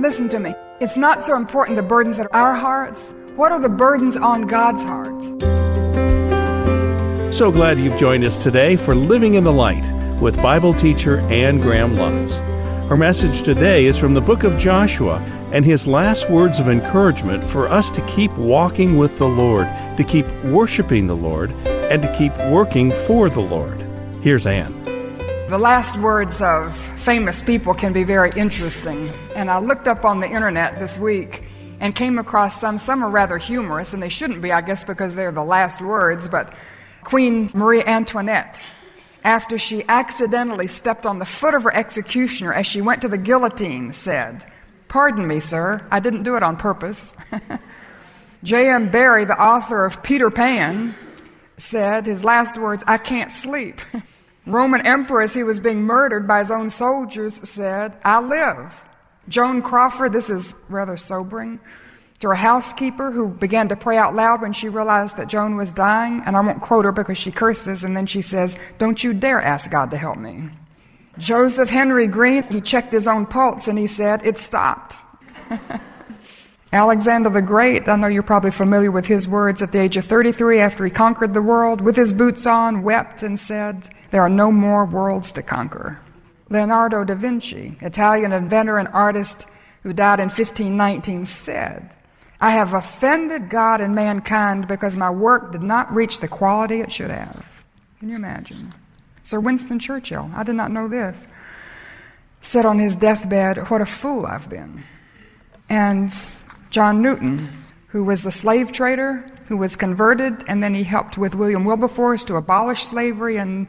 Listen to me. It's not so important the burdens that are our hearts. What are the burdens on God's heart? So glad you've joined us today for Living in the Light with Bible teacher Anne Graham Lotz. Her message today is from the book of Joshua and his last words of encouragement for us to keep walking with the Lord, to keep worshiping the Lord, and to keep working for the Lord. Here's Anne. The last words of famous people can be very interesting. And I looked up on the internet this week and came across some. Some are rather humorous, and they shouldn't be, I guess, because they're the last words. But Queen Marie Antoinette, after she accidentally stepped on the foot of her executioner as she went to the guillotine, said, Pardon me, sir, I didn't do it on purpose. J.M. Barrie, the author of Peter Pan, said his last words, I can't sleep. Roman emperor, as he was being murdered by his own soldiers, said, I live. Joan Crawford, this is rather sobering, to her housekeeper who began to pray out loud when she realized that Joan was dying, and I won't quote her because she curses, and then she says, Don't you dare ask God to help me. Joseph Henry Green, he checked his own pulse and he said, It stopped. Alexander the Great, I know you're probably familiar with his words at the age of 33 after he conquered the world, with his boots on, wept and said, There are no more worlds to conquer. Leonardo da Vinci, Italian inventor and artist who died in 1519, said, I have offended God and mankind because my work did not reach the quality it should have. Can you imagine? Sir Winston Churchill, I did not know this, said on his deathbed, What a fool I've been. And John Newton, who was the slave trader, who was converted, and then he helped with William Wilberforce to abolish slavery in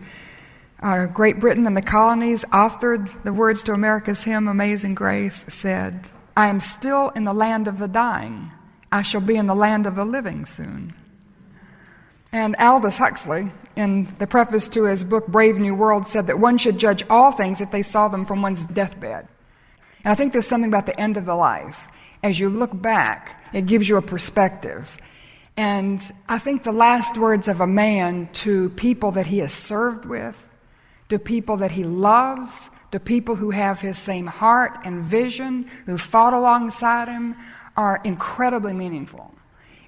uh, Great Britain and the colonies, authored the words to America's hymn, Amazing Grace, said, I am still in the land of the dying. I shall be in the land of the living soon. And Aldous Huxley, in the preface to his book Brave New World, said that one should judge all things if they saw them from one's deathbed. And I think there's something about the end of the life as you look back, it gives you a perspective. And I think the last words of a man to people that he has served with, to people that he loves, to people who have his same heart and vision, who fought alongside him, are incredibly meaningful.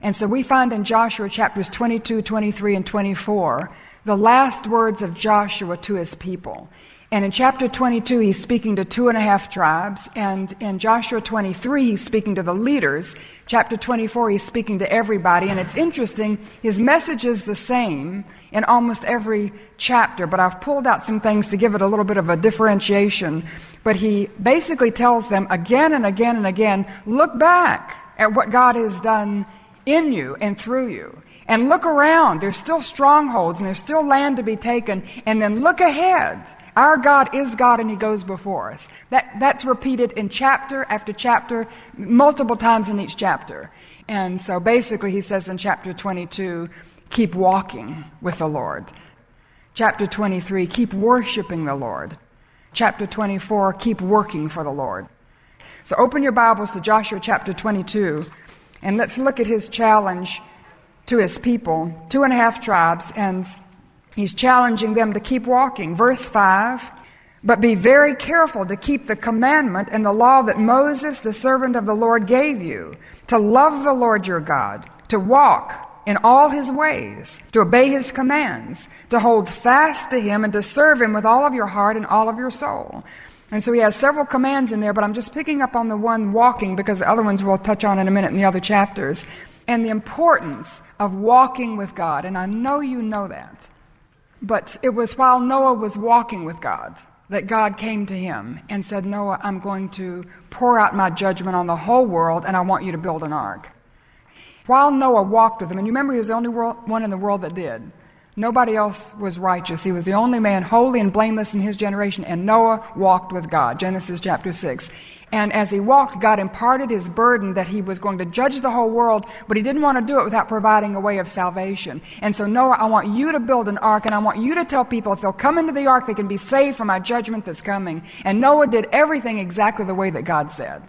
And so we find in Joshua chapters 22, 23, and 24 the last words of Joshua to his people. And in chapter 22, he's speaking to two and a half tribes. And in Joshua 23, he's speaking to the leaders. Chapter 24, he's speaking to everybody. And it's interesting, his message is the same in almost every chapter, but I've pulled out some things to give it a little bit of a differentiation. But he basically tells them again and again and again look back at what God has done in you and through you. And look around. There's still strongholds and there's still land to be taken. And then look ahead our God is God and He goes before us. That, that's repeated in chapter after chapter, multiple times in each chapter. And so basically, He says in chapter 22, keep walking with the Lord. Chapter 23, keep worshiping the Lord. Chapter 24, keep working for the Lord. So open your Bibles to Joshua chapter 22, and let's look at his challenge to his people, two and a half tribes, and He's challenging them to keep walking. Verse 5 But be very careful to keep the commandment and the law that Moses, the servant of the Lord, gave you to love the Lord your God, to walk in all his ways, to obey his commands, to hold fast to him, and to serve him with all of your heart and all of your soul. And so he has several commands in there, but I'm just picking up on the one walking because the other ones we'll touch on in a minute in the other chapters. And the importance of walking with God. And I know you know that. But it was while Noah was walking with God that God came to him and said, Noah, I'm going to pour out my judgment on the whole world, and I want you to build an ark. While Noah walked with him, and you remember he was the only one in the world that did. Nobody else was righteous. He was the only man holy and blameless in his generation, and Noah walked with God. Genesis chapter 6. And as he walked, God imparted his burden that he was going to judge the whole world, but he didn't want to do it without providing a way of salvation. And so, Noah, I want you to build an ark, and I want you to tell people if they'll come into the ark, they can be saved from my judgment that's coming. And Noah did everything exactly the way that God said.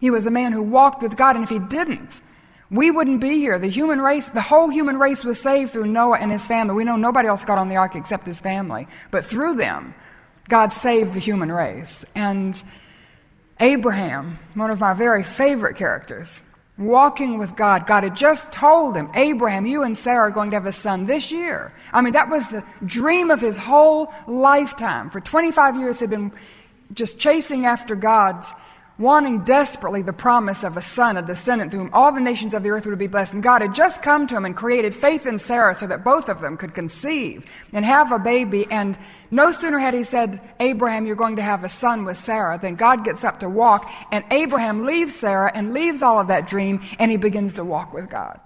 He was a man who walked with God, and if he didn't, we wouldn't be here. The human race, the whole human race was saved through Noah and his family. We know nobody else got on the ark except his family. But through them, God saved the human race. And Abraham, one of my very favorite characters, walking with God. God had just told him, Abraham, you and Sarah are going to have a son this year. I mean, that was the dream of his whole lifetime. For 25 years, he'd been just chasing after God wanting desperately the promise of a son, a descendant through whom all the nations of the earth would be blessed. And God had just come to him and created faith in Sarah so that both of them could conceive and have a baby. And no sooner had he said, Abraham, you're going to have a son with Sarah, than God gets up to walk. And Abraham leaves Sarah and leaves all of that dream and he begins to walk with God.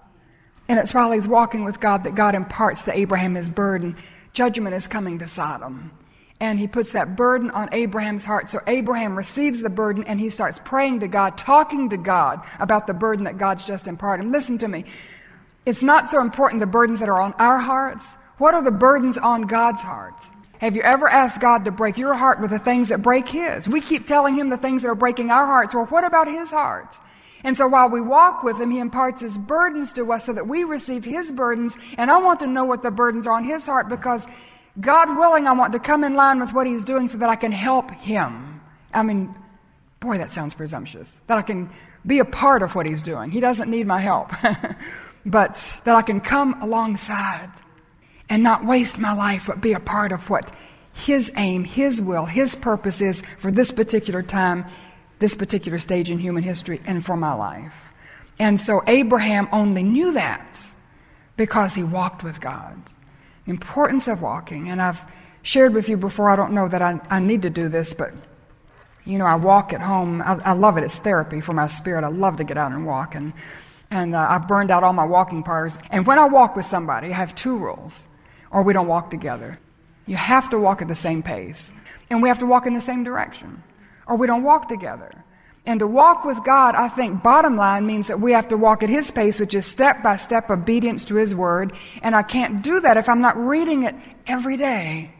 And it's while he's walking with God that God imparts to Abraham his burden. Judgment is coming to Sodom and he puts that burden on Abraham's heart. So Abraham receives the burden and he starts praying to God, talking to God about the burden that God's just imparted. And listen to me. It's not so important the burdens that are on our hearts. What are the burdens on God's heart? Have you ever asked God to break your heart with the things that break His? We keep telling Him the things that are breaking our hearts. Well, what about His heart? And so while we walk with Him, He imparts His burdens to us so that we receive His burdens. And I want to know what the burdens are on His heart because God willing, I want to come in line with what He's doing so that I can help Him. I mean, boy, that sounds presumptuous. That I can be a part of what He's doing. He doesn't need my help. but that I can come alongside and not waste my life, but be a part of what His aim, His will, His purpose is for this particular time, this particular stage in human history, and for my life. And so Abraham only knew that because he walked with God importance of walking. And I've shared with you before, I don't know that I, I need to do this, but you know, I walk at home. I, I, love it. It's therapy for my spirit. I love to get out and walk. And, and uh, I've burned out all my walking partners. And when I walk with somebody, I have two rules, or we don't walk together. You have to walk at the same pace, and we have to walk in the same direction, or we don't walk together. And to walk with God, I think, bottom line means that we have to walk at His pace, which is step by step obedience to His Word. And I can't do that if I'm not reading it every day.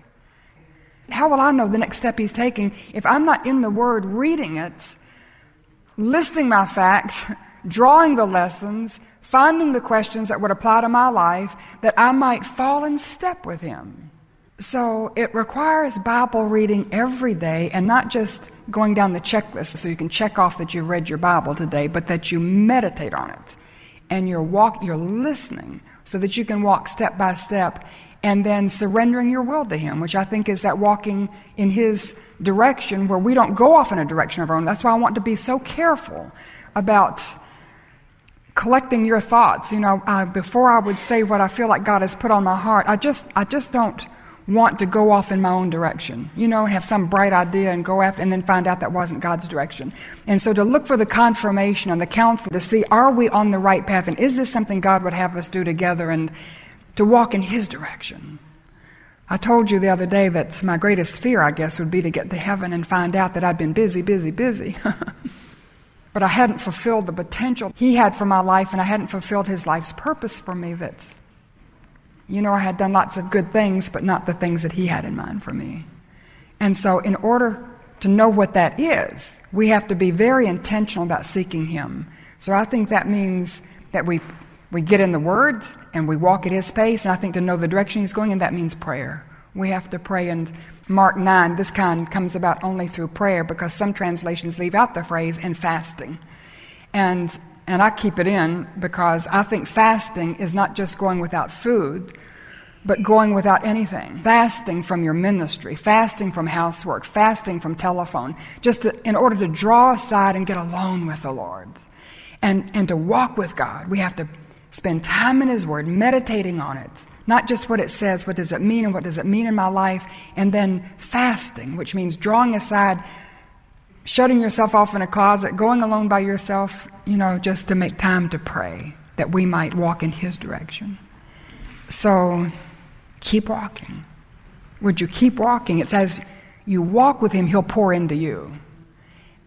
How will I know the next step He's taking if I'm not in the Word reading it, listing my facts, drawing the lessons, finding the questions that would apply to my life, that I might fall in step with Him? So it requires Bible reading every day and not just going down the checklist so you can check off that you've read your Bible today, but that you meditate on it and you're walk you're listening so that you can walk step by step and then surrendering your will to him, which I think is that walking in his direction where we don't go off in a direction of our own. That's why I want to be so careful about collecting your thoughts. You know, uh, before I would say what I feel like God has put on my heart, I just I just don't want to go off in my own direction, you know, and have some bright idea and go after, and then find out that wasn't God's direction. And so to look for the confirmation and the counsel to see, are we on the right path? And is this something God would have us do together and to walk in His direction? I told you the other day that my greatest fear, I guess, would be to get to heaven and find out that I'd been busy, busy, busy. but I hadn't fulfilled the potential He had for my life, and I hadn't fulfilled His life's purpose for me that you know, I had done lots of good things, but not the things that He had in mind for me. And so, in order to know what that is, we have to be very intentional about seeking Him. So, I think that means that we, we get in the Word and we walk at His pace. And I think to know the direction He's going in, that means prayer. We have to pray. And Mark 9, this kind comes about only through prayer because some translations leave out the phrase and fasting. And and I keep it in because I think fasting is not just going without food, but going without anything. Fasting from your ministry, fasting from housework, fasting from telephone, just to, in order to draw aside and get alone with the Lord. And, and to walk with God, we have to spend time in His Word, meditating on it. Not just what it says, what does it mean, and what does it mean in my life, and then fasting, which means drawing aside shutting yourself off in a closet, going alone by yourself, you know, just to make time to pray that we might walk in His direction. So keep walking. Would you keep walking? It says you walk with Him, He'll pour into you.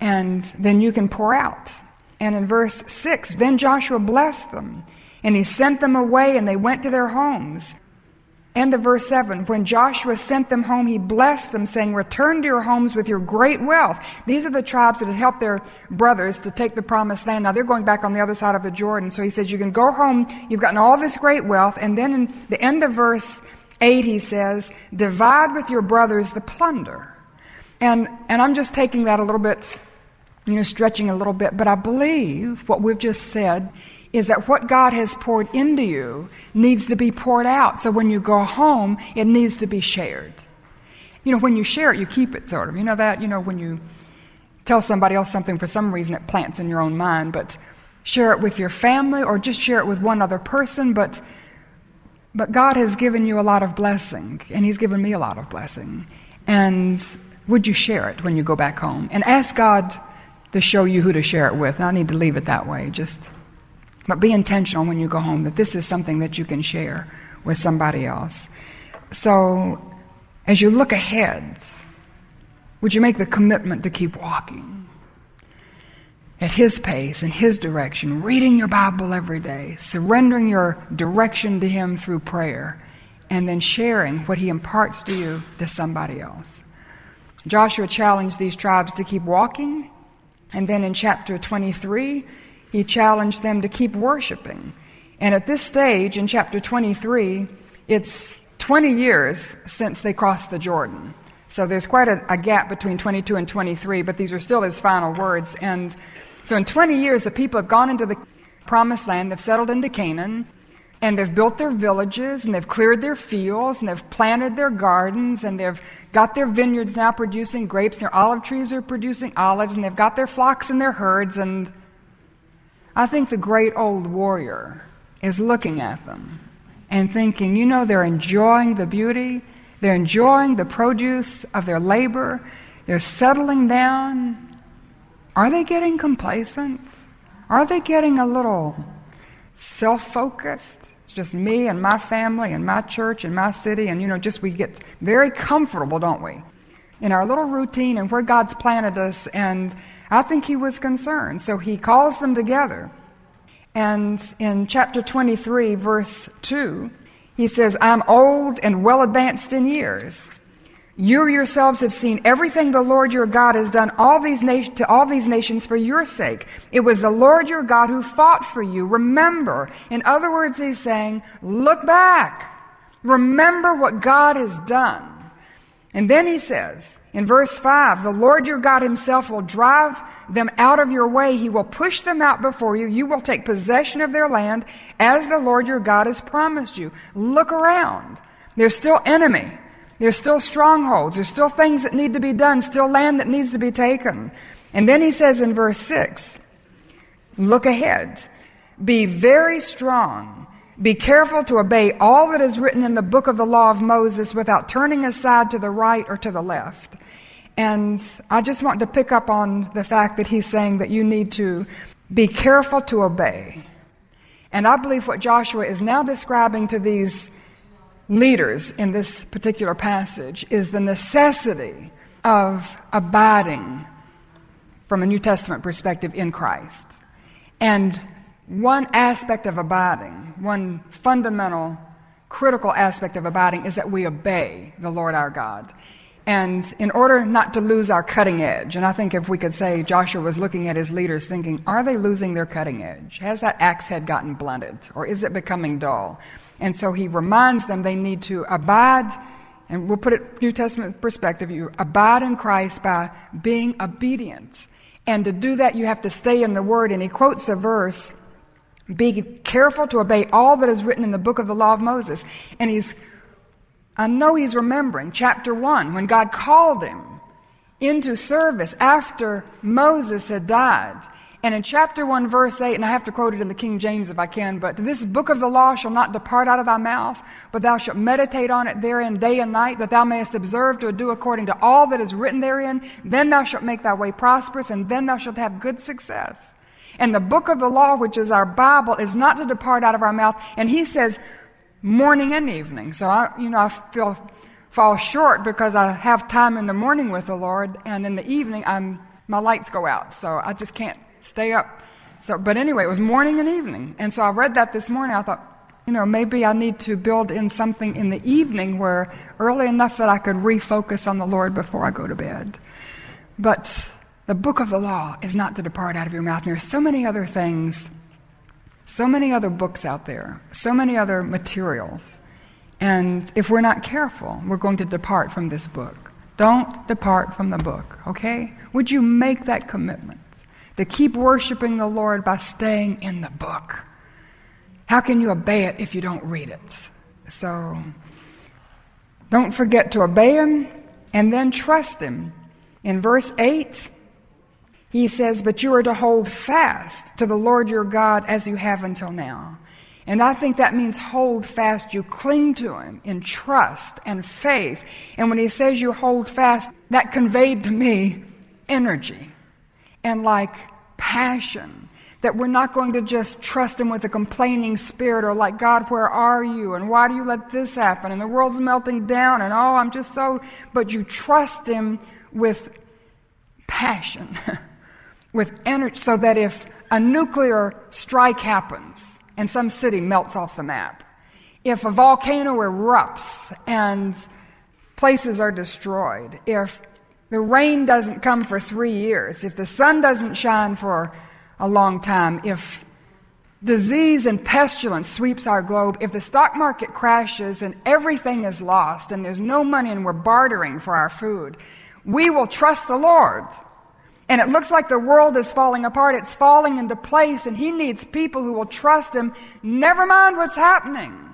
And then you can pour out. And in verse 6, then Joshua blessed them, and he sent them away, and they went to their homes. End of verse 7. When Joshua sent them home, he blessed them, saying, Return to your homes with your great wealth. These are the tribes that had helped their brothers to take the promised land. Now they're going back on the other side of the Jordan. So he says, You can go home. You've gotten all this great wealth. And then in the end of verse 8, he says, Divide with your brothers the plunder. And, and I'm just taking that a little bit you know, stretching a little bit, but I believe what we've just said is that what God has poured into you needs to be poured out. So when you go home, it needs to be shared. You know, when you share it, you keep it, sort of. You know that? You know, when you tell somebody else something for some reason, it plants in your own mind, but share it with your family or just share it with one other person, but but God has given you a lot of blessing, and He's given me a lot of blessing. And would you share it when you go back home? And ask God to show you who to share it with. I need to leave it that way. Just but be intentional when you go home that this is something that you can share with somebody else. So, as you look ahead, would you make the commitment to keep walking at His pace, in His direction, reading your Bible every day, surrendering your direction to Him through prayer, and then sharing what He imparts to you to somebody else? Joshua challenged these tribes to keep walking, and then in chapter 23, he challenged them to keep worshiping. And at this stage, in chapter 23, it's 20 years since they crossed the Jordan. So there's quite a, a, gap between 22 and 23, but these are still his final words. And so in 20 years, the people have gone into the promised land, they've settled into Canaan, and they've built their villages, and they've cleared their fields, and they've planted their gardens, and they've got their vineyards now producing grapes, and their olive trees are producing olives, and they've got their flocks and their herds, and I think the great old warrior is looking at them and thinking, you know, they're enjoying the beauty, they're enjoying the produce of their labor, they're settling down. Are they getting complacent? Are they getting a little self focused? It's just me and my family and my church and my city, and you know, just we get very comfortable, don't we? In our little routine and where God's planted us, and I think he was concerned. So he calls them together. And in chapter 23, verse 2, he says, I'm old and well advanced in years. You yourselves have seen everything the Lord your God has done all these to all these nations for your sake. It was the Lord your God who fought for you. Remember. In other words, he's saying, look back. Remember what God has done. And then he says in verse 5 the Lord your God himself will drive them out of your way. He will push them out before you. You will take possession of their land as the Lord your God has promised you. Look around. There's still enemy. There's still strongholds. There's still things that need to be done, still land that needs to be taken. And then he says in verse 6 Look ahead. Be very strong be careful to obey all that is written in the book of the law of Moses without turning aside to the right or to the left. And I just want to pick up on the fact that he's saying that you need to be careful to obey. And I believe what Joshua is now describing to these leaders in this particular passage is the necessity of abiding from a New Testament perspective in Christ. And one aspect of abiding, one fundamental, critical aspect of abiding is that we obey the Lord our God. And in order not to lose our cutting edge, and I think if we could say Joshua was looking at his leaders thinking, are they losing their cutting edge? Has that axe head gotten blunted? Or is it becoming dull? And so he reminds them they need to abide, and we'll put it New Testament perspective, you abide in Christ by being obedient. And to do that, you have to stay in the Word. And he quotes a verse be careful to obey all that is written in the book of the law of Moses. And he's, I know he's remembering chapter 1 when God called him into service after Moses had died. And in chapter 1, verse 8, and I have to quote it in the King James if I can, but this book of the law shall not depart out of thy mouth, but thou shalt meditate on it therein day and night, that thou mayest observe to do according to all that is written therein. Then thou shalt make thy way prosperous, and then thou shalt have good success. And the book of the law, which is our Bible, is not to depart out of our mouth. And he says morning and evening. So I, you know, I feel fall short because I have time in the morning with the Lord, and in the evening, I'm my lights go out, so I just can't stay up. So, but anyway, it was morning and evening, and so I read that this morning. I thought, you know, maybe I need to build in something in the evening where early enough that I could refocus on the Lord before I go to bed. But the book of the law is not to depart out of your mouth. And there are so many other things, so many other books out there, so many other materials. And if we're not careful, we're going to depart from this book. Don't depart from the book, okay? Would you make that commitment? to keep worshiping the Lord by staying in the book. How can you obey it if you don't read it? So don't forget to obey Him and then trust Him. In verse 8, he says, But you are to hold fast to the Lord your God as you have until now. And I think that means hold fast. You cling to Him in trust and faith. And when He says you hold fast, that conveyed to me energy and like passion. That we're not going to just trust Him with a complaining spirit or like, God, where are you? And why do you let this happen? And the world's melting down and oh, I'm just so. But you trust Him with passion, with energy, so that if a nuclear strike happens and some city melts off the map, if a volcano erupts and places are destroyed, if the rain doesn't come for three years, if the sun doesn't shine for a long time, if disease and pestilence sweeps our globe, if the stock market crashes and everything is lost and there's no money and we're bartering for our food, we will trust the Lord. And it looks like the world is falling apart. It's falling into place, and He needs people who will trust Him, never mind what's happening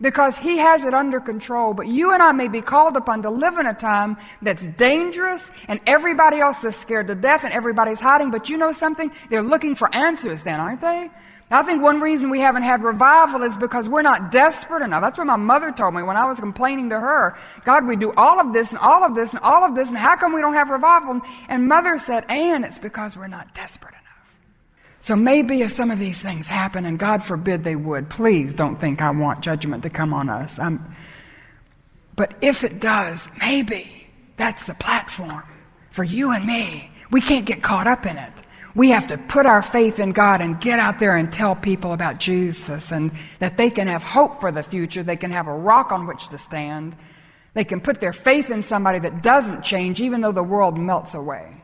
because He has it under control. But you and I may be called upon to live in a time that's dangerous and everybody else is scared to death and everybody's hiding. But you know something? They're looking for answers then, aren't they? I think one reason we haven't had revival is because we're not desperate enough. That's what my mother told me when I was complaining to her. God, we do all of this and all of this and all of this, and how come we don't have revival? And mother said, Anne, it's because we're not desperate enough. So maybe if some of these things happen, and God forbid they would, please don't think I want judgment to come on us. I'm, but if it does, maybe that's the platform for you and me. We can't get caught up in it. We have to put our faith in God and get out there and tell people about Jesus and that they can have hope for the future. They can have a rock on which to stand. They can put their faith in somebody that doesn't change even though the world melts away.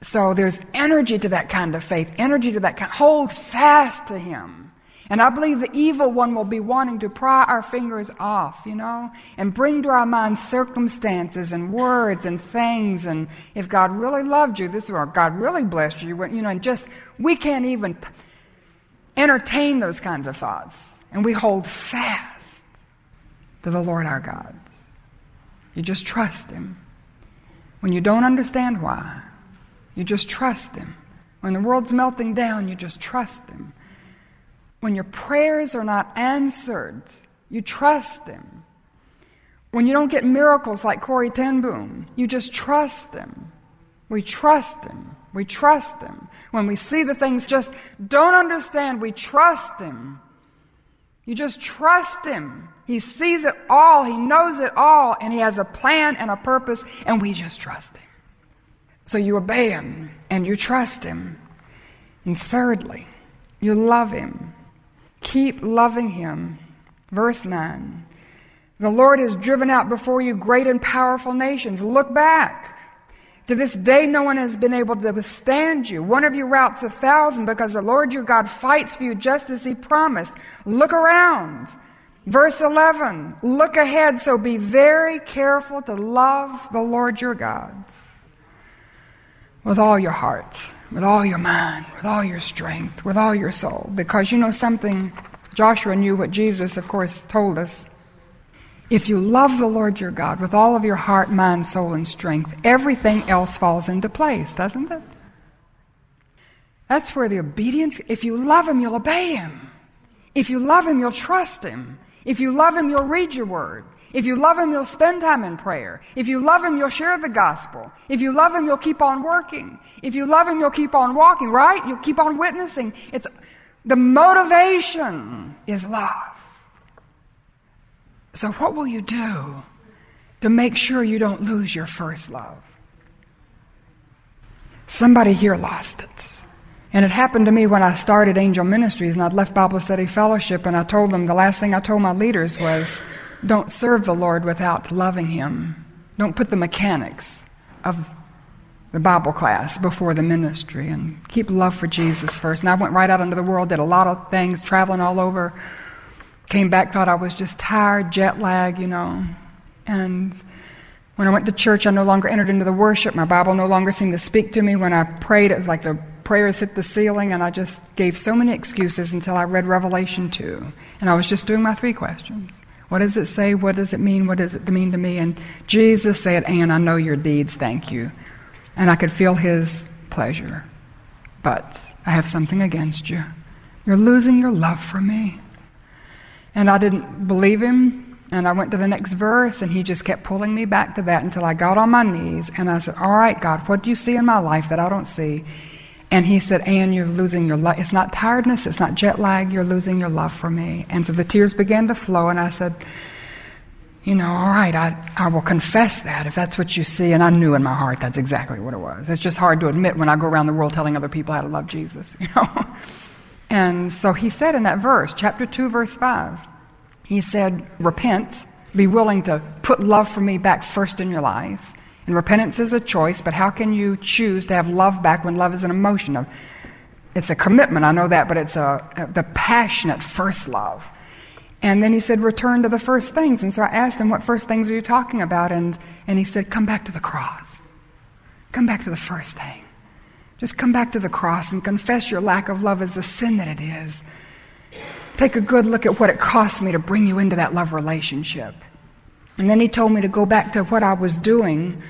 So there's energy to that kind of faith, energy to that kind. Hold fast to Him. And I believe the evil one will be wanting to pry our fingers off, you know, and bring to our minds circumstances and words and things. And if God really loved you, this is or God really blessed you, you know, and just, we can't even entertain those kinds of thoughts. And we hold fast to the Lord our God. You just trust Him. When you don't understand why, you just trust Him. When the world's melting down, you just trust Him. When your prayers are not answered, you trust Him. When you don't get miracles like Corrie ten Boom, you just trust Him. We trust Him. We trust Him. When we see the things just don't understand, we trust Him. You just trust Him. He sees it all, He knows it all, and He has a plan and a purpose, and we just trust Him. So you obey him and you trust him. And thirdly, you love him. Keep loving him. Verse 9 The Lord has driven out before you great and powerful nations. Look back. To this day, no one has been able to withstand you. One of you routs a thousand because the Lord your God fights for you just as he promised. Look around. Verse 11 Look ahead, so be very careful to love the Lord your God with all your heart, with all your mind, with all your strength, with all your soul. Because you know something? Joshua knew what Jesus, of course, told us. If you love the Lord your God with all of your heart, mind, soul, and strength, everything else falls into place, doesn't it? That's where the obedience, if you love Him, you'll obey Him. If you love Him, you'll trust Him. If you love Him, you'll read your word. If you love Him, you'll spend time in prayer. If you love Him, you'll share the gospel. If you love Him, you'll keep on working. If you love Him, you'll keep on walking, right? You'll keep on witnessing. It's the motivation is love. So, what will you do to make sure you don't lose your first love? Somebody here lost it. And it happened to me when I started Angel Ministries and I'd left Bible Study Fellowship and I told them the last thing I told my leaders was, don't serve the Lord without loving Him. Don't put the mechanics of the Bible class before the ministry and keep love for Jesus first. And I went right out into the world, did a lot of things, traveling all over. Came back, thought I was just tired, jet lag, you know. And when I went to church, I no longer entered into the worship. My Bible no longer seemed to speak to me. When I prayed, it was like the prayers hit the ceiling, and I just gave so many excuses until I read Revelation 2. And I was just doing my three questions. What does it say? What does it mean? What does it mean to me? And Jesus said, Anne, I know your deeds, thank you. And I could feel his pleasure. But I have something against you. You're losing your love for me. And I didn't believe him. And I went to the next verse, and he just kept pulling me back to that until I got on my knees. And I said, All right, God, what do you see in my life that I don't see? And he said, Anne, you're losing your love. It's not tiredness, it's not jet lag, you're losing your love for me. And so the tears began to flow, and I said, You know, all right, I, I will confess that if that's what you see. And I knew in my heart that's exactly what it was. It's just hard to admit when I go around the world telling other people how to love Jesus, you know? And so he said in that verse, chapter 2, verse 5, he said, Repent, be willing to put love for me back first in your life. And repentance is a choice, but how can you choose to have love back when love is an emotion? It's a commitment, I know that, but it's a, the passionate first love. And then he said, Return to the first things. And so I asked him, What first things are you talking about? And, and he said, Come back to the cross. Come back to the first thing. Just come back to the cross and confess your lack of love as the sin that it is. Take a good look at what it cost me to bring you into that love relationship. And then he told me to go back to what I was doing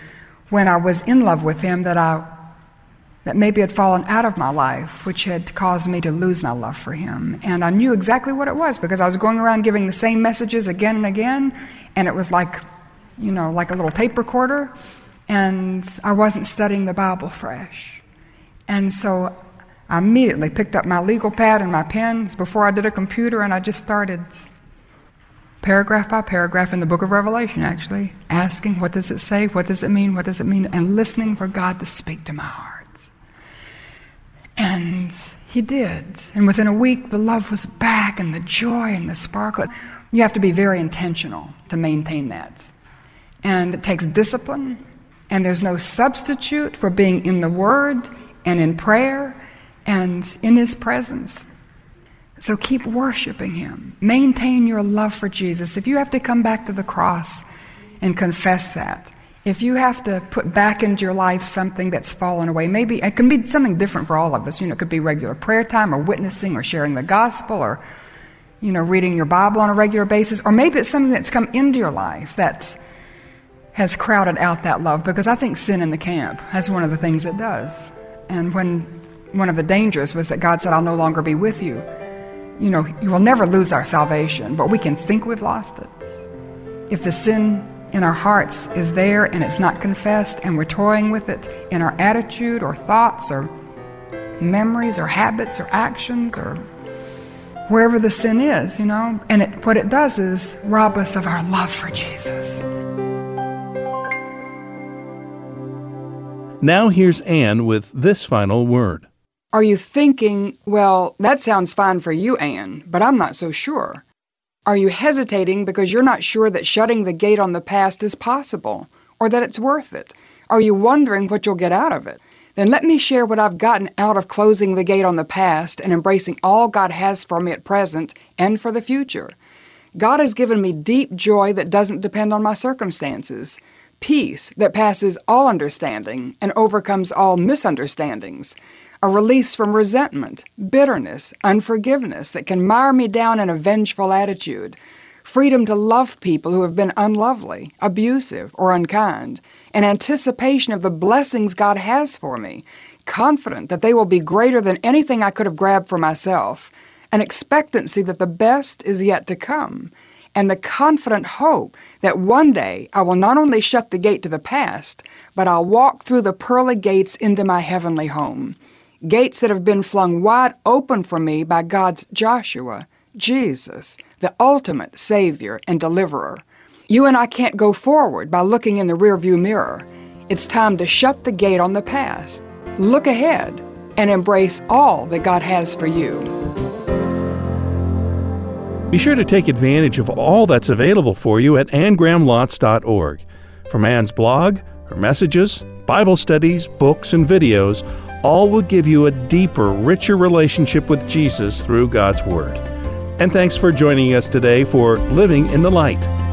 when I was in love with him that I that maybe had fallen out of my life, which had caused me to lose my love for him. And I knew exactly what it was because I was going around giving the same messages again and again, and it was like, you know, like a little tape recorder, and I wasn't studying the Bible fresh. And so I immediately picked up my legal pad and my pens before I did a computer, and I just started paragraph by paragraph in the book of Revelation, actually, asking, What does it say? What does it mean? What does it mean? And listening for God to speak to my heart. And He did. And within a week, the love was back, and the joy and the sparkle. You have to be very intentional to maintain that. And it takes discipline, and there's no substitute for being in the Word and in prayer and in His presence. So keep worshiping Him. Maintain your love for Jesus. If you have to come back to the cross and confess that, if you have to put back into your life something that's fallen away, maybe it can be something different for all of us. You know, it could be regular prayer time or witnessing or sharing the gospel or, you know, reading your Bible on a regular basis. Or maybe it's something that's come into your life that has crowded out that love because I think sin in the camp, that's one of the things it does. And when one of the dangers was that God said, I'll no longer be with you. You know, you will never lose our salvation, but we can think we've lost it. If the sin in our hearts is there and it's not confessed and we're toying with it in our attitude or thoughts or memories or habits or actions or wherever the sin is, you know, and it, what it does is rob us of our love for Jesus. Now here's Anne with this final word. Are you thinking, well, that sounds fine for you, Anne, but I'm not so sure? Are you hesitating because you're not sure that shutting the gate on the past is possible or that it's worth it? Are you wondering what you'll get out of it? Then let me share what I've gotten out of closing the gate on the past and embracing all God has for me at present and for the future. God has given me deep joy that doesn't depend on my circumstances, peace that passes all understanding and overcomes all misunderstandings a release from resentment, bitterness, unforgiveness that can mire me down in a vengeful attitude, freedom to love people who have been unlovely, abusive, or unkind, an anticipation of the blessings God has for me, confident that they will be greater than anything I could have grabbed for myself, an expectancy that the best is yet to come, and the confident hope that one day I will not only shut the gate to the past, but I'll walk through the pearly gates into my heavenly home gates that have been flung wide open for me by God's Joshua, Jesus, the ultimate Savior and Deliverer. You and I can't go forward by looking in the rearview mirror. It's time to shut the gate on the past, look ahead, and embrace all that God has for you. Be sure to take advantage of all that's available for you at annegrahamlotz.org. From Anne's blog, her messages, Bible studies, books, and videos, all will give you a deeper, richer relationship with Jesus through God's Word. And thanks for joining us today for Living in the Light.